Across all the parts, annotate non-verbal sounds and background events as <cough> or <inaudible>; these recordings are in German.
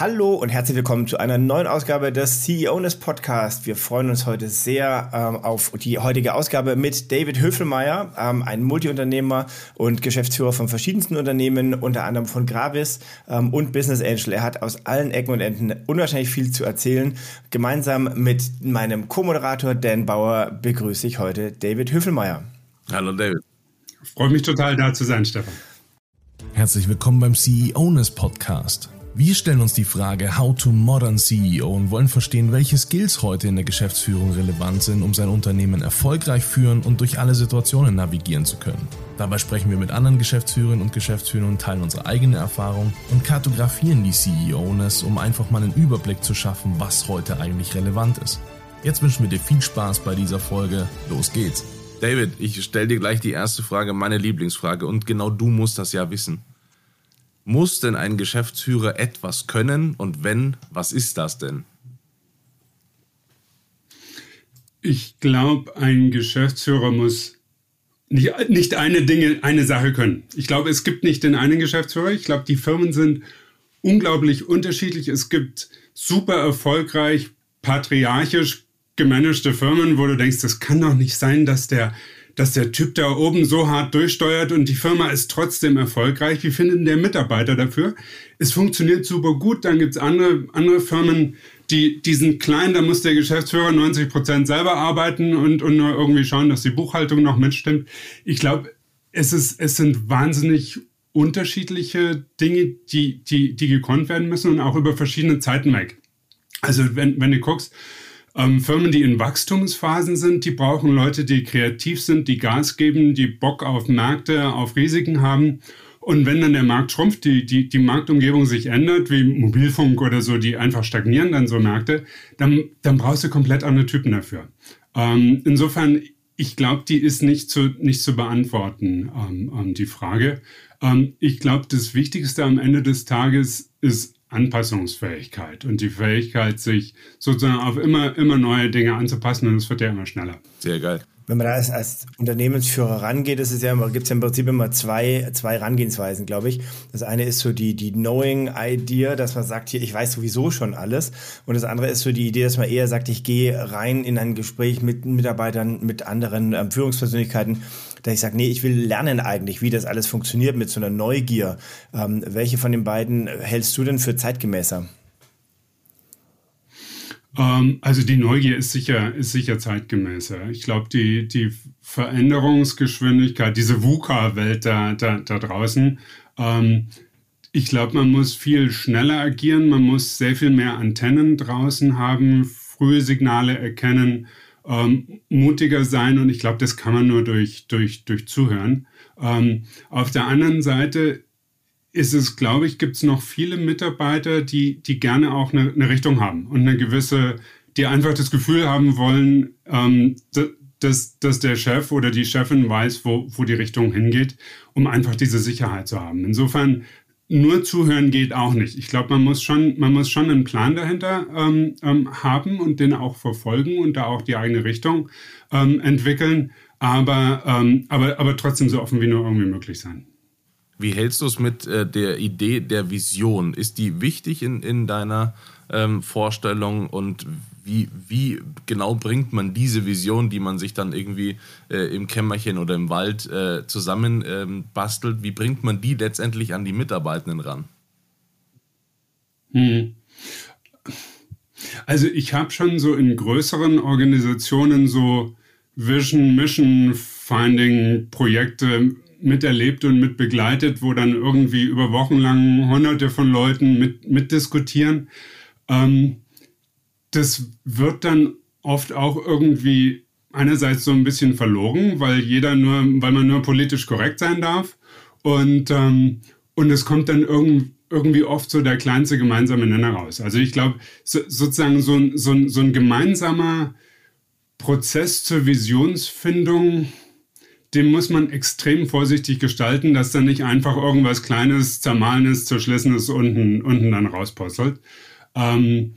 Hallo und herzlich willkommen zu einer neuen Ausgabe des CEOness Podcast. Wir freuen uns heute sehr ähm, auf die heutige Ausgabe mit David Höfelmeier, ähm, ein Multiunternehmer und Geschäftsführer von verschiedensten Unternehmen, unter anderem von Gravis ähm, und Business Angel. Er hat aus allen Ecken und Enden unwahrscheinlich viel zu erzählen. Gemeinsam mit meinem Co-Moderator Dan Bauer begrüße ich heute David Höfelmeier. Hallo David. Freue mich total da zu sein, Stefan. Herzlich willkommen beim CEOness Podcast. Wir stellen uns die Frage How to Modern CEO und wollen verstehen, welche Skills heute in der Geschäftsführung relevant sind, um sein Unternehmen erfolgreich führen und durch alle Situationen navigieren zu können. Dabei sprechen wir mit anderen Geschäftsführerinnen und Geschäftsführern teilen unsere eigene Erfahrung und kartografieren die CEOness, um einfach mal einen Überblick zu schaffen, was heute eigentlich relevant ist. Jetzt wünschen wir dir viel Spaß bei dieser Folge. Los geht's. David, ich stelle dir gleich die erste Frage, meine Lieblingsfrage, und genau du musst das ja wissen. Muss denn ein Geschäftsführer etwas können und wenn, was ist das denn? Ich glaube, ein Geschäftsführer muss nicht, nicht eine Dinge, eine Sache können. Ich glaube, es gibt nicht den einen Geschäftsführer. Ich glaube, die Firmen sind unglaublich unterschiedlich. Es gibt super erfolgreich, patriarchisch gemanagte Firmen, wo du denkst, das kann doch nicht sein, dass der dass der Typ da oben so hart durchsteuert und die Firma ist trotzdem erfolgreich. Wie findet der Mitarbeiter dafür? Es funktioniert super gut. Dann gibt es andere, andere Firmen, die, die sind klein, da muss der Geschäftsführer 90 Prozent selber arbeiten und, und nur irgendwie schauen, dass die Buchhaltung noch mitstimmt. Ich glaube, es, es sind wahnsinnig unterschiedliche Dinge, die, die, die gekonnt werden müssen und auch über verschiedene Zeiten weg. Also wenn, wenn du guckst, ähm, Firmen, die in Wachstumsphasen sind, die brauchen Leute, die kreativ sind, die Gas geben, die Bock auf Märkte, auf Risiken haben. Und wenn dann der Markt schrumpft, die, die, die Marktumgebung sich ändert, wie Mobilfunk oder so, die einfach stagnieren dann so Märkte, dann, dann brauchst du komplett andere Typen dafür. Ähm, insofern, ich glaube, die ist nicht zu, nicht zu beantworten, ähm, ähm die Frage. Ähm, ich glaube, das Wichtigste am Ende des Tages ist Anpassungsfähigkeit und die Fähigkeit, sich sozusagen auf immer, immer neue Dinge anzupassen und es wird ja immer schneller. Sehr geil. Wenn man da als, als Unternehmensführer rangeht, ist es ja gibt es ja im Prinzip immer zwei, zwei Herangehensweisen, glaube ich. Das eine ist so die, die Knowing Idea, dass man sagt, hier, ich weiß sowieso schon alles. Und das andere ist so die Idee, dass man eher sagt, ich gehe rein in ein Gespräch mit Mitarbeitern, mit anderen ähm, Führungspersönlichkeiten dass ich sage, nee, ich will lernen eigentlich, wie das alles funktioniert mit so einer Neugier. Ähm, welche von den beiden hältst du denn für zeitgemäßer? Ähm, also die Neugier ist sicher, ist sicher zeitgemäßer. Ich glaube, die, die Veränderungsgeschwindigkeit, diese VUCA-Welt da, da, da draußen, ähm, ich glaube, man muss viel schneller agieren, man muss sehr viel mehr Antennen draußen haben, frühe Signale erkennen, ähm, mutiger sein und ich glaube, das kann man nur durch, durch, durch Zuhören. Ähm, auf der anderen Seite ist es, glaube ich, gibt es noch viele Mitarbeiter, die, die gerne auch eine, eine, Richtung haben und eine gewisse, die einfach das Gefühl haben wollen, ähm, dass, dass der Chef oder die Chefin weiß, wo, wo die Richtung hingeht, um einfach diese Sicherheit zu haben. Insofern nur zuhören geht auch nicht. Ich glaube, man muss schon, man muss schon einen Plan dahinter ähm, ähm, haben und den auch verfolgen und da auch die eigene Richtung ähm, entwickeln, aber, ähm, aber, aber trotzdem so offen wie nur irgendwie möglich sein. Wie hältst du es mit äh, der Idee der Vision? Ist die wichtig in, in deiner ähm, Vorstellung und wie, wie genau bringt man diese Vision, die man sich dann irgendwie äh, im Kämmerchen oder im Wald äh, zusammen ähm, bastelt, wie bringt man die letztendlich an die Mitarbeitenden ran? Hm. Also ich habe schon so in größeren Organisationen so Vision, Mission Finding Projekte miterlebt und mitbegleitet, wo dann irgendwie über Wochen lang hunderte von Leuten mit, mitdiskutieren. Ähm, das wird dann oft auch irgendwie einerseits so ein bisschen verloren, weil jeder nur, weil man nur politisch korrekt sein darf. Und, ähm, und es kommt dann irgend, irgendwie oft so der kleinste gemeinsame Nenner raus. Also ich glaube, so, sozusagen so ein, so, ein, so ein gemeinsamer Prozess zur Visionsfindung, den muss man extrem vorsichtig gestalten, dass dann nicht einfach irgendwas Kleines, Zermahlenes, Zerschlissenes unten, unten dann rauspuzzelt. Ähm,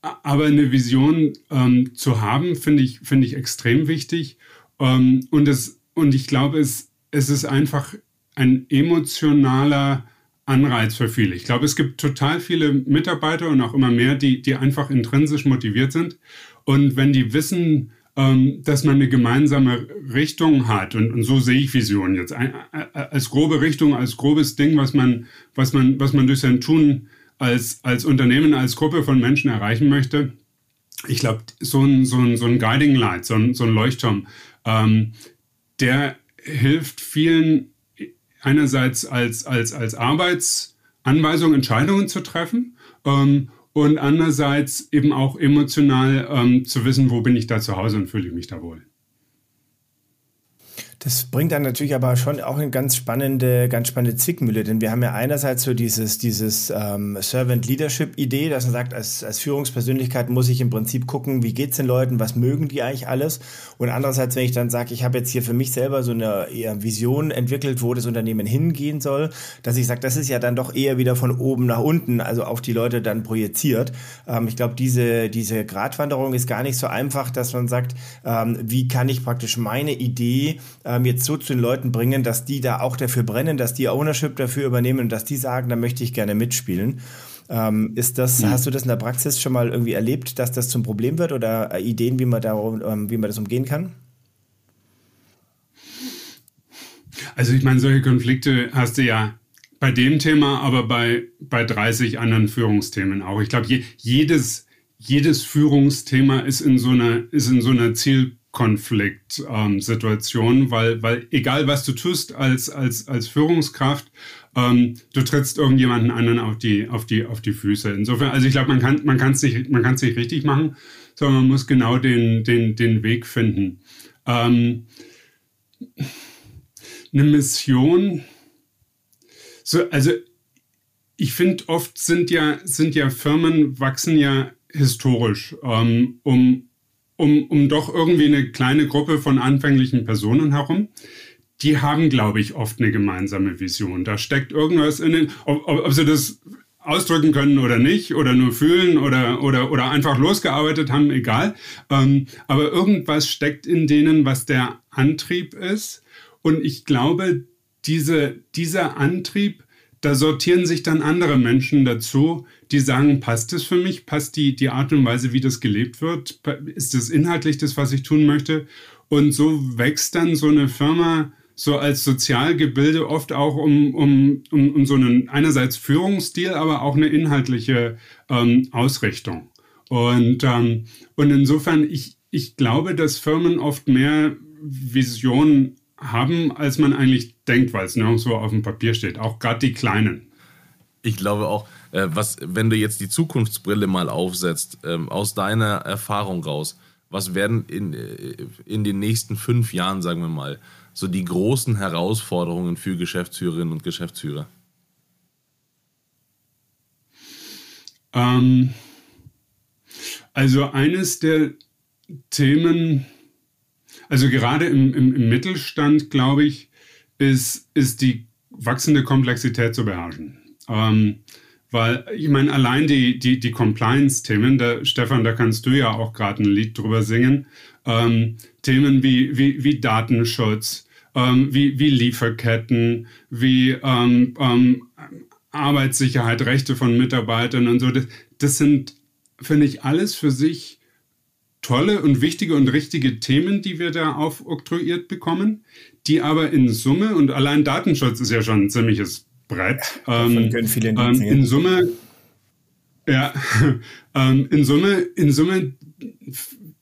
aber eine Vision ähm, zu haben, finde ich, finde ich extrem wichtig. Ähm, und, es, und ich glaube, es, es ist einfach ein emotionaler Anreiz für viele. Ich glaube, es gibt total viele Mitarbeiter und auch immer mehr, die, die einfach intrinsisch motiviert sind. Und wenn die wissen, dass man eine gemeinsame Richtung hat, und, und so sehe ich Vision jetzt, als grobe Richtung, als grobes Ding, was man, was man, was man durch sein Tun als, als Unternehmen, als Gruppe von Menschen erreichen möchte. Ich glaube, so ein, so, ein, so ein Guiding Light, so ein, so ein Leuchtturm, ähm, der hilft vielen einerseits als, als, als Arbeitsanweisung Entscheidungen zu treffen ähm, und andererseits eben auch emotional ähm, zu wissen, wo bin ich da zu Hause und fühle ich mich da wohl. Das bringt dann natürlich aber schon auch eine ganz spannende, ganz spannende Zwickmühle, denn wir haben ja einerseits so dieses, dieses ähm, Servant Leadership Idee, dass man sagt, als, als Führungspersönlichkeit muss ich im Prinzip gucken, wie geht's den Leuten, was mögen die eigentlich alles? Und andererseits, wenn ich dann sage, ich habe jetzt hier für mich selber so eine Vision entwickelt, wo das Unternehmen hingehen soll, dass ich sage, das ist ja dann doch eher wieder von oben nach unten, also auf die Leute dann projiziert. Ähm, ich glaube, diese, diese Gratwanderung ist gar nicht so einfach, dass man sagt, ähm, wie kann ich praktisch meine Idee ähm, jetzt so zu den Leuten bringen, dass die da auch dafür brennen, dass die Ownership dafür übernehmen und dass die sagen, da möchte ich gerne mitspielen. Ähm, ist das, mhm. hast du das in der Praxis schon mal irgendwie erlebt, dass das zum Problem wird oder äh, Ideen, wie man, da, ähm, wie man das umgehen kann? Also ich meine, solche Konflikte hast du ja bei dem Thema, aber bei, bei 30 anderen Führungsthemen auch. Ich glaube, je, jedes, jedes Führungsthema ist in so einer, ist in so einer Ziel Konfliktsituation, ähm, weil, weil egal was du tust als, als, als Führungskraft, ähm, du trittst irgendjemanden anderen auf die, auf die, auf die Füße. Insofern, also ich glaube, man kann, es nicht, man es nicht richtig machen, sondern man muss genau den, den, den Weg finden. Ähm, eine Mission, so, also ich finde, oft sind ja, sind ja Firmen wachsen ja historisch, ähm, um, um, um doch irgendwie eine kleine Gruppe von anfänglichen Personen herum. Die haben, glaube ich, oft eine gemeinsame Vision. Da steckt irgendwas in den, ob, ob sie das ausdrücken können oder nicht oder nur fühlen oder oder oder einfach losgearbeitet haben, egal. Ähm, aber irgendwas steckt in denen, was der Antrieb ist. Und ich glaube, diese, dieser Antrieb da sortieren sich dann andere Menschen dazu, die sagen, passt es für mich? Passt die, die Art und Weise, wie das gelebt wird? Ist es inhaltlich das, was ich tun möchte? Und so wächst dann so eine Firma so als Sozialgebilde oft auch um, um, um, um so einen einerseits Führungsstil, aber auch eine inhaltliche ähm, Ausrichtung. Und, ähm, und insofern, ich, ich glaube, dass Firmen oft mehr Visionen haben, als man eigentlich denkt, weil es nirgendwo auf dem Papier steht. Auch gerade die Kleinen. Ich glaube auch, äh, was, wenn du jetzt die Zukunftsbrille mal aufsetzt, äh, aus deiner Erfahrung raus, was werden in, äh, in den nächsten fünf Jahren, sagen wir mal, so die großen Herausforderungen für Geschäftsführerinnen und Geschäftsführer? Ähm, also eines der Themen, also gerade im, im, im Mittelstand, glaube ich, ist, ist die wachsende Komplexität zu beherrschen. Ähm, weil, ich meine, allein die, die, die Compliance-Themen, da, Stefan, da kannst du ja auch gerade ein Lied drüber singen. Ähm, Themen wie, wie, wie Datenschutz, ähm, wie, wie Lieferketten, wie ähm, ähm, Arbeitssicherheit, Rechte von Mitarbeitern und so. Das, das sind, finde ich, alles für sich tolle und wichtige und richtige Themen, die wir da aufoktroyiert bekommen, die aber in Summe, und allein Datenschutz ist ja schon ein ziemliches Brett, ähm, ähm, in Summe, ja, <laughs> ähm, in Summe, in Summe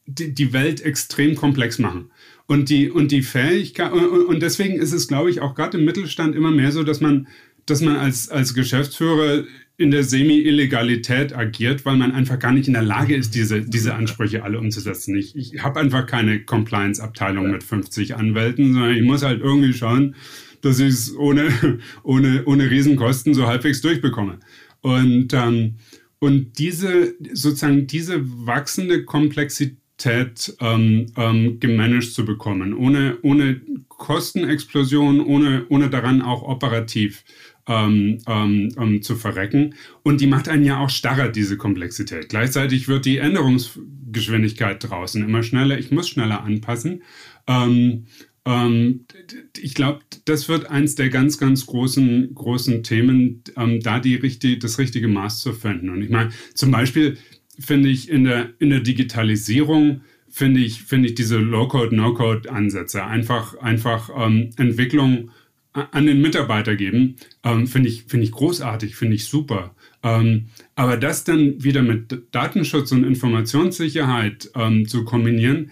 die, die Welt extrem komplex machen. Und die, und die Fähigkeit, und, und deswegen ist es, glaube ich, auch gerade im Mittelstand immer mehr so, dass man, dass man als, als Geschäftsführer in der Semi-Illegalität agiert, weil man einfach gar nicht in der Lage ist, diese, diese Ansprüche alle umzusetzen. Ich, ich habe einfach keine Compliance-Abteilung mit 50 Anwälten, sondern ich muss halt irgendwie schauen, dass ich es ohne, <laughs> ohne, ohne Riesenkosten so halbwegs durchbekomme. Und, ähm, und diese, sozusagen diese wachsende Komplexität ähm, ähm, gemanagt zu bekommen, ohne, ohne Kostenexplosion, ohne, ohne daran auch operativ ähm, ähm, ähm, zu verrecken. Und die macht einen ja auch starrer, diese Komplexität. Gleichzeitig wird die Änderungsgeschwindigkeit draußen immer schneller. Ich muss schneller anpassen. Ähm, Ähm, ich glaube, das wird eins der ganz, ganz großen, großen Themen, ähm, da die richtig, das richtige Maß zu finden. Und ich meine, zum Beispiel finde ich in der, in der Digitalisierung, finde ich, finde ich diese Low-Code, No-Code-Ansätze, einfach, einfach ähm, Entwicklung an den Mitarbeiter geben, ähm, finde ich, finde ich großartig, finde ich super. Ähm, aber das dann wieder mit Datenschutz und Informationssicherheit ähm, zu kombinieren,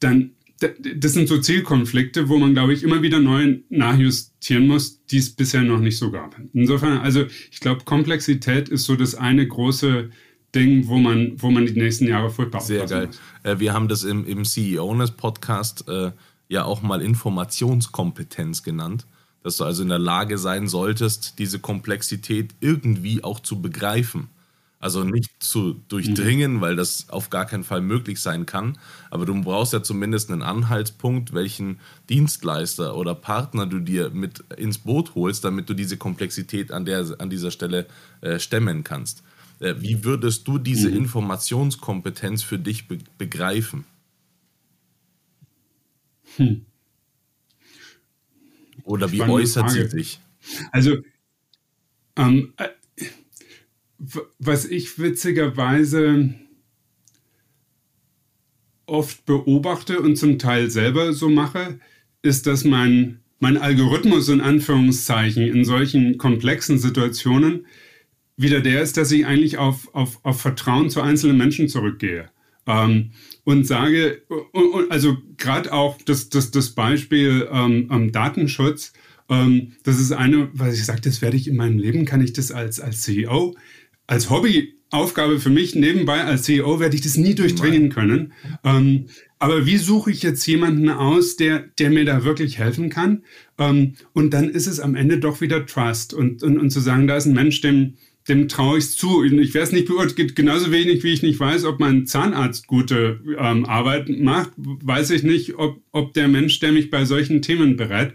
dann das sind so Zielkonflikte, wo man, glaube ich, immer wieder neu nachjustieren muss, die es bisher noch nicht so gab. Insofern, also ich glaube, Komplexität ist so das eine große Ding, wo man, wo man die nächsten Jahre furchtbar Sehr geil. Muss. Äh, wir haben das im, im CEO-Podcast äh, ja auch mal Informationskompetenz genannt dass du also in der Lage sein solltest, diese Komplexität irgendwie auch zu begreifen. Also nicht zu durchdringen, mhm. weil das auf gar keinen Fall möglich sein kann. Aber du brauchst ja zumindest einen Anhaltspunkt, welchen Dienstleister oder Partner du dir mit ins Boot holst, damit du diese Komplexität an, der, an dieser Stelle äh, stemmen kannst. Äh, wie würdest du diese mhm. Informationskompetenz für dich be begreifen? Hm. Oder wie äußert Frage. sie sich? Also, ähm, äh, was ich witzigerweise oft beobachte und zum Teil selber so mache, ist, dass mein, mein Algorithmus in Anführungszeichen in solchen komplexen Situationen wieder der ist, dass ich eigentlich auf, auf, auf Vertrauen zu einzelnen Menschen zurückgehe. Ähm, und sage, also gerade auch das, das, das Beispiel ähm, Datenschutz, ähm, das ist eine, was ich sage, das werde ich in meinem Leben, kann ich das als, als CEO, als Hobbyaufgabe für mich nebenbei als CEO werde ich das nie durchdringen können. Ähm, aber wie suche ich jetzt jemanden aus, der, der mir da wirklich helfen kann? Ähm, und dann ist es am Ende doch wieder Trust und, und, und zu sagen, da ist ein Mensch, dem, dem traue ich es zu. Ich werde es nicht beurteilen, genauso wenig wie ich nicht weiß, ob mein Zahnarzt gute ähm, Arbeit macht, weiß ich nicht, ob, ob der Mensch, der mich bei solchen Themen berät.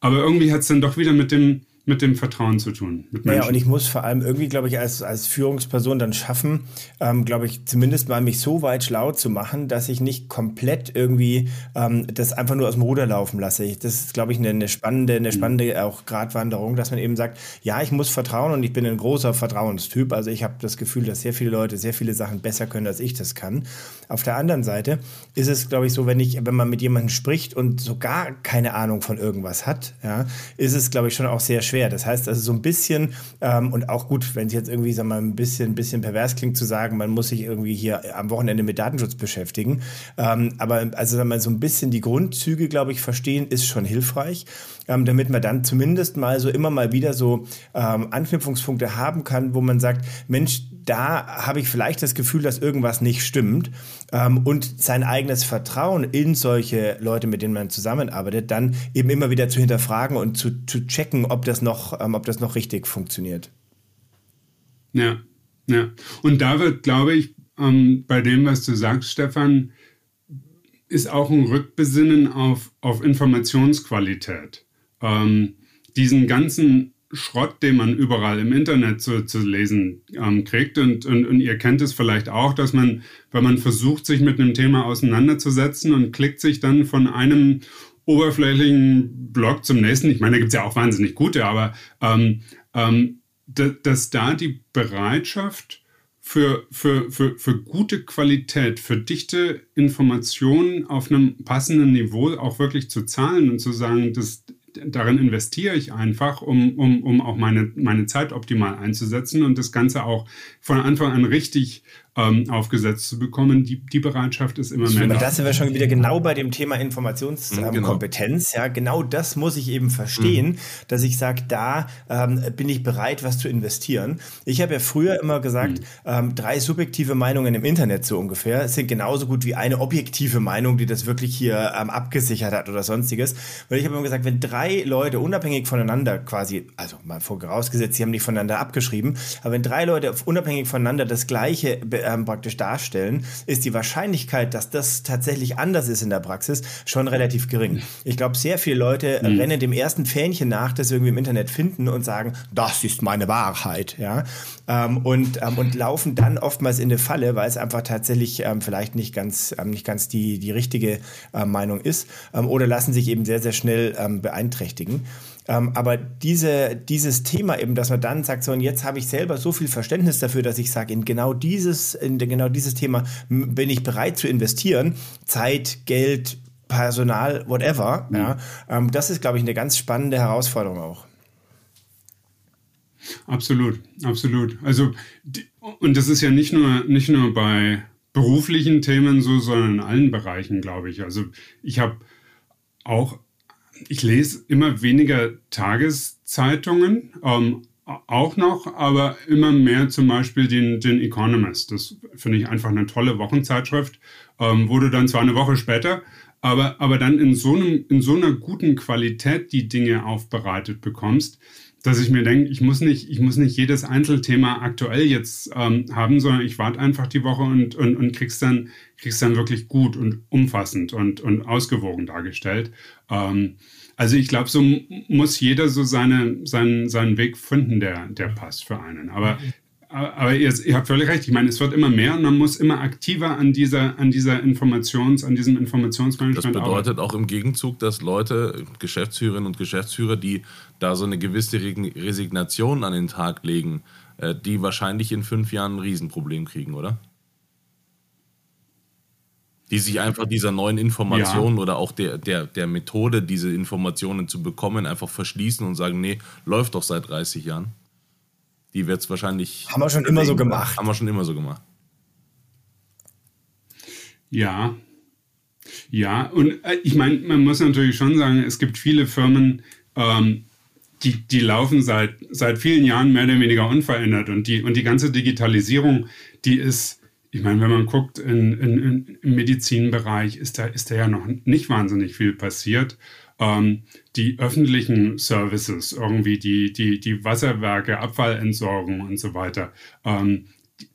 Aber irgendwie hat es dann doch wieder mit dem, mit dem Vertrauen zu tun. ja, und ich muss vor allem irgendwie, glaube ich, als, als Führungsperson dann schaffen, ähm, glaube ich, zumindest mal mich so weit schlau zu machen, dass ich nicht komplett irgendwie ähm, das einfach nur aus dem Ruder laufen lasse. Ich, das ist, glaube ich, eine, eine spannende, eine spannende auch Gratwanderung, dass man eben sagt, ja, ich muss vertrauen und ich bin ein großer Vertrauenstyp. Also ich habe das Gefühl, dass sehr viele Leute sehr viele Sachen besser können, als ich das kann. Auf der anderen Seite ist es, glaube ich, so, wenn ich, wenn man mit jemandem spricht und so gar keine Ahnung von irgendwas hat, ja, ist es, glaube ich, schon auch sehr schwer schwer. Das heißt also so ein bisschen, ähm, und auch gut, wenn es jetzt irgendwie, sag mal, ein bisschen, bisschen pervers klingt zu sagen, man muss sich irgendwie hier am Wochenende mit Datenschutz beschäftigen. Ähm, aber also sag mal, so ein bisschen die Grundzüge, glaube ich, verstehen, ist schon hilfreich, ähm, damit man dann zumindest mal so immer mal wieder so ähm, Anknüpfungspunkte haben kann, wo man sagt, Mensch, da habe ich vielleicht das Gefühl, dass irgendwas nicht stimmt ähm, und sein eigenes Vertrauen in solche Leute, mit denen man zusammenarbeitet, dann eben immer wieder zu hinterfragen und zu, zu checken, ob das noch, ähm, ob das noch richtig funktioniert. Ja, ja. Und da wird, glaube ich, ähm, bei dem, was du sagst, Stefan, ist auch ein Rückbesinnen auf, auf Informationsqualität. Ähm, diesen ganzen Schrott, den man überall im Internet zu, zu lesen ähm, kriegt. Und, und, und ihr kennt es vielleicht auch, dass man, wenn man versucht, sich mit einem Thema auseinanderzusetzen und klickt sich dann von einem oberflächlichen Blog zum nächsten, ich meine, da gibt es ja auch wahnsinnig gute, aber ähm, ähm, dass da die Bereitschaft für, für, für, für gute Qualität, für dichte Informationen auf einem passenden Niveau auch wirklich zu zahlen und zu sagen, das, darin investiere ich einfach, um, um, um auch meine, meine Zeit optimal einzusetzen und das Ganze auch von Anfang an richtig ähm, aufgesetzt zu bekommen. Die, die Bereitschaft ist immer mehr. Da. Das sind wir schon wieder genau bei dem Thema Informationskompetenz. Mhm, genau. Ja, genau das muss ich eben verstehen, mhm. dass ich sage, da ähm, bin ich bereit, was zu investieren. Ich habe ja früher immer gesagt, mhm. ähm, drei subjektive Meinungen im Internet so ungefähr sind genauso gut wie eine objektive Meinung, die das wirklich hier ähm, abgesichert hat oder sonstiges. Weil ich habe immer gesagt, wenn drei drei Leute unabhängig voneinander quasi, also mal vorausgesetzt, sie haben nicht voneinander abgeschrieben, aber wenn drei Leute unabhängig voneinander das Gleiche ähm, praktisch darstellen, ist die Wahrscheinlichkeit, dass das tatsächlich anders ist in der Praxis, schon relativ gering. Ich glaube, sehr viele Leute mhm. rennen dem ersten Fähnchen nach, das sie irgendwie im Internet finden und sagen, das ist meine Wahrheit, ja, ähm, und, ähm, und laufen dann oftmals in eine Falle, weil es einfach tatsächlich ähm, vielleicht nicht ganz, ähm, nicht ganz die, die richtige äh, Meinung ist, ähm, oder lassen sich eben sehr, sehr schnell beeinträchtigen. Ähm, aber diese, dieses Thema eben, dass man dann sagt, so und jetzt habe ich selber so viel Verständnis dafür, dass ich sage, in genau dieses, in genau dieses Thema bin ich bereit zu investieren, Zeit, Geld, Personal, whatever. Mhm. Ja, ähm, das ist, glaube ich, eine ganz spannende Herausforderung auch. Absolut, absolut. Also und das ist ja nicht nur nicht nur bei beruflichen Themen so, sondern in allen Bereichen, glaube ich. Also ich habe auch ich lese immer weniger Tageszeitungen, ähm, auch noch, aber immer mehr zum Beispiel den, den Economist. Das finde ich einfach eine tolle Wochenzeitschrift. Ähm, wurde dann zwar eine Woche später, aber, aber dann in so, einem, in so einer guten Qualität die Dinge aufbereitet bekommst, dass ich mir denke, ich muss nicht, ich muss nicht jedes Einzelthema aktuell jetzt ähm, haben, sondern ich warte einfach die Woche und, und, und krieg's dann, krieg's dann wirklich gut und umfassend und, und ausgewogen dargestellt. Ähm, also ich glaube, so muss jeder so seine, seinen, seinen Weg finden, der, der passt für einen. Aber aber ihr, ihr, habt völlig recht. Ich meine, es wird immer mehr und man muss immer aktiver an dieser, an dieser Informations, an diesem Informationsmanagement Das bedeutet arbeiten. auch im Gegenzug, dass Leute, Geschäftsführerinnen und Geschäftsführer, die da so eine gewisse Resignation an den Tag legen, äh, die wahrscheinlich in fünf Jahren ein Riesenproblem kriegen, oder? Die sich einfach dieser neuen Information ja. oder auch der, der, der Methode, diese Informationen zu bekommen, einfach verschließen und sagen, nee, läuft doch seit 30 Jahren. Die wird es wahrscheinlich. Haben wir schon immer so gemacht. Haben wir schon immer so gemacht. Ja. Ja, und äh, ich meine, man muss natürlich schon sagen, es gibt viele Firmen, ähm, die, die laufen seit, seit vielen Jahren mehr oder weniger unverändert. Und die, und die ganze Digitalisierung, die ist, ich meine, wenn man guckt, in, in, in, im Medizinbereich ist da, ist da ja noch nicht wahnsinnig viel passiert ähm, die öffentlichen Services, irgendwie die, die, die Wasserwerke, Abfallentsorgung und so weiter, ähm,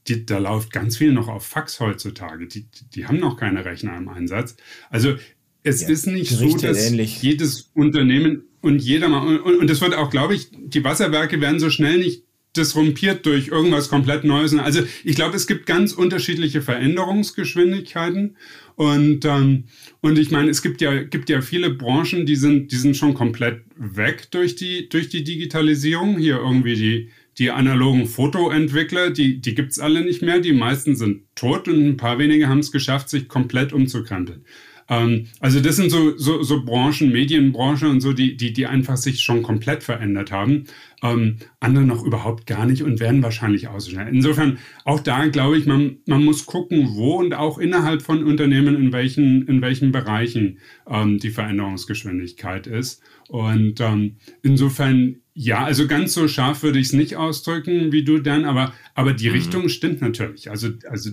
die, da läuft ganz viel noch auf Fax heutzutage. Die, die haben noch keine Rechner im Einsatz. Also es ja, ist nicht so, dass ähnlich. jedes Unternehmen und jeder mal, und, und das wird auch, glaube ich, die Wasserwerke werden so schnell nicht disrumpiert durch irgendwas komplett Neues. Also ich glaube, es gibt ganz unterschiedliche Veränderungsgeschwindigkeiten und ähm, und ich meine, es gibt ja gibt ja viele Branchen, die sind die sind schon komplett weg durch die durch die Digitalisierung. Hier irgendwie die die analogen Fotoentwickler, die, die gibt es alle nicht mehr. Die meisten sind tot und ein paar wenige haben es geschafft, sich komplett umzukrempeln. Ähm, also das sind so, so, so Branchen, Medienbranche und so, die, die, die einfach sich schon komplett verändert haben. Ähm, andere noch überhaupt gar nicht und werden wahrscheinlich ausschneiden. Insofern auch da glaube ich, man, man muss gucken, wo und auch innerhalb von Unternehmen in welchen, in welchen Bereichen ähm, die Veränderungsgeschwindigkeit ist. Und ähm, insofern ja, also ganz so scharf würde ich es nicht ausdrücken wie du, Dan, aber, aber die mhm. Richtung stimmt natürlich. Also, also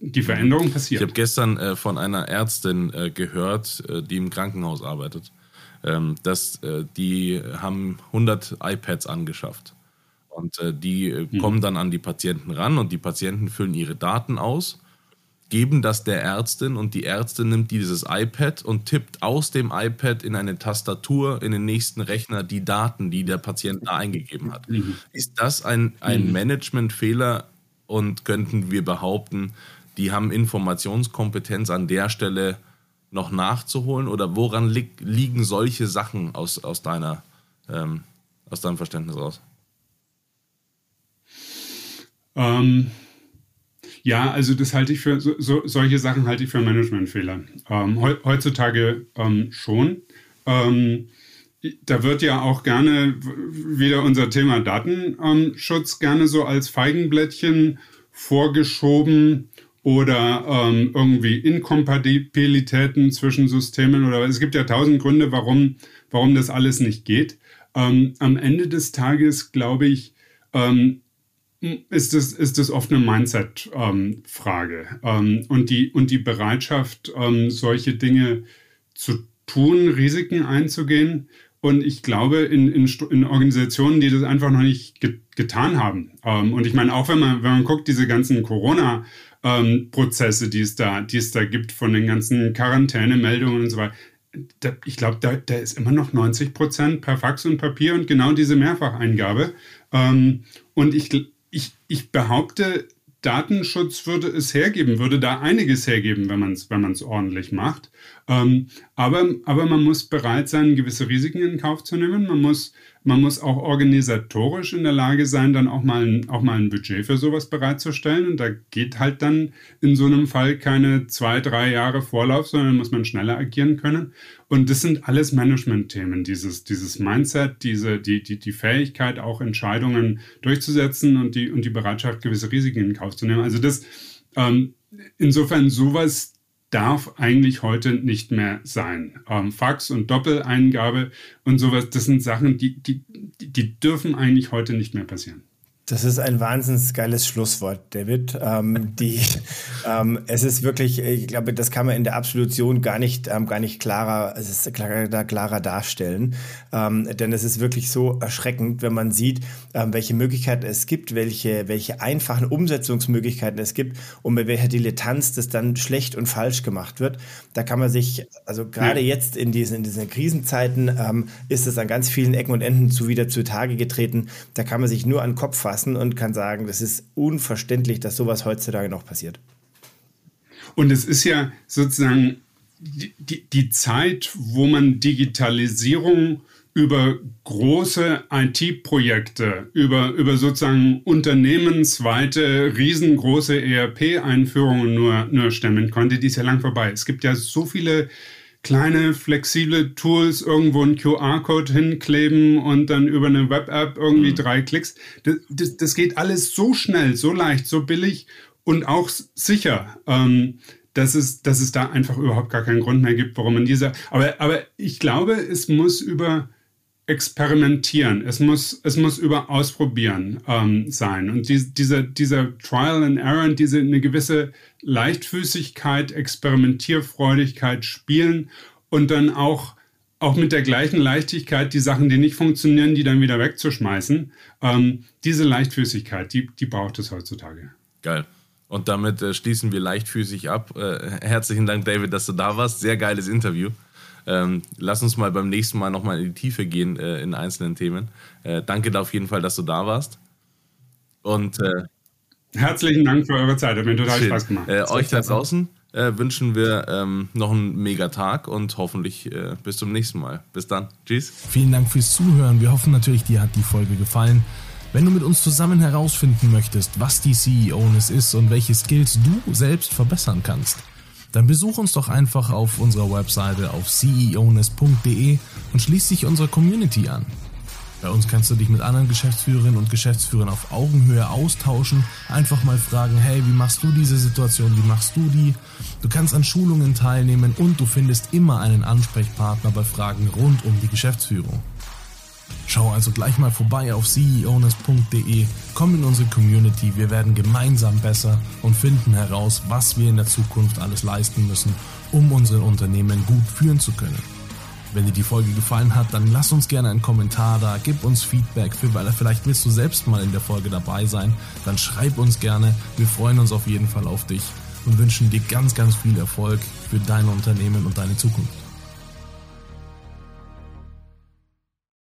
die Veränderung passiert. Ich habe gestern äh, von einer Ärztin äh, gehört, äh, die im Krankenhaus arbeitet, ähm, dass äh, die haben 100 iPads angeschafft. Und äh, die äh, mhm. kommen dann an die Patienten ran und die Patienten füllen ihre Daten aus, geben das der Ärztin und die Ärztin nimmt dieses iPad und tippt aus dem iPad in eine Tastatur in den nächsten Rechner die Daten, die der Patient da eingegeben hat. Mhm. Ist das ein, ein mhm. Managementfehler und könnten wir behaupten, die haben Informationskompetenz an der Stelle noch nachzuholen? Oder woran li liegen solche Sachen aus, aus, deiner, ähm, aus deinem Verständnis aus? Ähm, ja, also das halte ich für, so, so, solche Sachen halte ich für Managementfehler. Ähm, he heutzutage ähm, schon. Ähm, da wird ja auch gerne wieder unser Thema Datenschutz gerne so als Feigenblättchen vorgeschoben oder ähm, irgendwie Inkompatibilitäten zwischen Systemen oder es gibt ja tausend Gründe, warum, warum das alles nicht geht. Ähm, am Ende des Tages, glaube ich, ähm, ist es ist das oft eine Mindset-Frage ähm, ähm, und, die, und die Bereitschaft, ähm, solche Dinge zu tun, Risiken einzugehen. Und ich glaube, in, in, in Organisationen, die das einfach noch nicht ge getan haben. Ähm, und ich meine, auch wenn man, wenn man guckt, diese ganzen Corona- ähm, Prozesse, die es da, die es da gibt, von den ganzen Quarantänemeldungen und so weiter. Da, ich glaube, da, da ist immer noch 90 Prozent per Fax und Papier und genau diese Mehrfacheingabe. Ähm, und ich, ich, ich behaupte, Datenschutz würde es hergeben, würde da einiges hergeben, wenn man es wenn ordentlich macht. Ähm, aber, aber man muss bereit sein, gewisse Risiken in Kauf zu nehmen. Man muss, man muss auch organisatorisch in der Lage sein, dann auch mal, ein, auch mal ein Budget für sowas bereitzustellen. Und da geht halt dann in so einem Fall keine zwei, drei Jahre Vorlauf, sondern muss man schneller agieren können. Und das sind alles Management-Themen, dieses, dieses Mindset, diese, die, die, die Fähigkeit, auch Entscheidungen durchzusetzen und die, und die Bereitschaft, gewisse Risiken in Kauf zu nehmen. Also das, ähm, insofern sowas darf eigentlich heute nicht mehr sein. Ähm, Fax und Doppeleingabe und sowas, das sind Sachen, die, die, die dürfen eigentlich heute nicht mehr passieren. Das ist ein wahnsinnig geiles Schlusswort, David. Ähm, die, ähm, es ist wirklich, ich glaube, das kann man in der Absolution gar nicht, ähm, gar nicht klarer, es ist klarer, klarer darstellen. Ähm, denn es ist wirklich so erschreckend, wenn man sieht, ähm, welche Möglichkeiten es gibt, welche, welche einfachen Umsetzungsmöglichkeiten es gibt und mit welcher Dilettanz das dann schlecht und falsch gemacht wird. Da kann man sich, also gerade ja. jetzt in diesen, in diesen Krisenzeiten ähm, ist es an ganz vielen Ecken und Enden zu wieder zutage getreten. Da kann man sich nur an den Kopf fassen lassen und kann sagen, das ist unverständlich, dass sowas heutzutage noch passiert. Und es ist ja sozusagen die, die, die Zeit, wo man Digitalisierung über große IT-Projekte, über, über sozusagen unternehmensweite, riesengroße ERP-Einführungen nur, nur stemmen konnte, die ist ja lang vorbei. Es gibt ja so viele kleine, flexible Tools irgendwo einen QR-Code hinkleben und dann über eine Web-App irgendwie mhm. drei Klicks. Das, das, das, geht alles so schnell, so leicht, so billig und auch sicher. Ähm, dass es, dass es da einfach überhaupt gar keinen Grund mehr gibt, warum man diese. Aber, aber ich glaube, es muss über experimentieren, es muss, es muss über Ausprobieren ähm, sein. Und die, dieser, dieser Trial and Error diese eine gewisse Leichtfüßigkeit, Experimentierfreudigkeit spielen und dann auch, auch mit der gleichen Leichtigkeit die Sachen, die nicht funktionieren, die dann wieder wegzuschmeißen. Ähm, diese Leichtfüßigkeit, die, die braucht es heutzutage. Geil. Und damit äh, schließen wir leichtfüßig ab. Äh, herzlichen Dank, David, dass du da warst. Sehr geiles Interview. Ähm, lass uns mal beim nächsten Mal nochmal in die Tiefe gehen äh, in einzelnen Themen. Äh, danke da auf jeden Fall, dass du da warst. Und äh, herzlichen Dank für eure Zeit. Hat mir total schön. Spaß gemacht. Äh, euch da draußen äh, wünschen wir ähm, noch einen mega Tag und hoffentlich äh, bis zum nächsten Mal. Bis dann. Tschüss. Vielen Dank fürs Zuhören. Wir hoffen natürlich, dir hat die Folge gefallen. Wenn du mit uns zusammen herausfinden möchtest, was die CEO-Ness ist und welche Skills du selbst verbessern kannst, dann besuch uns doch einfach auf unserer Webseite auf ceoness.de und schließ dich unserer Community an. Bei uns kannst du dich mit anderen Geschäftsführerinnen und Geschäftsführern auf Augenhöhe austauschen, einfach mal fragen, hey, wie machst du diese Situation, wie machst du die? Du kannst an Schulungen teilnehmen und du findest immer einen Ansprechpartner bei Fragen rund um die Geschäftsführung. Schau also gleich mal vorbei auf ceowness.de, komm in unsere Community, wir werden gemeinsam besser und finden heraus, was wir in der Zukunft alles leisten müssen, um unsere Unternehmen gut führen zu können. Wenn dir die Folge gefallen hat, dann lass uns gerne einen Kommentar da, gib uns Feedback, für, weil vielleicht willst du selbst mal in der Folge dabei sein, dann schreib uns gerne, wir freuen uns auf jeden Fall auf dich und wünschen dir ganz, ganz viel Erfolg für dein Unternehmen und deine Zukunft.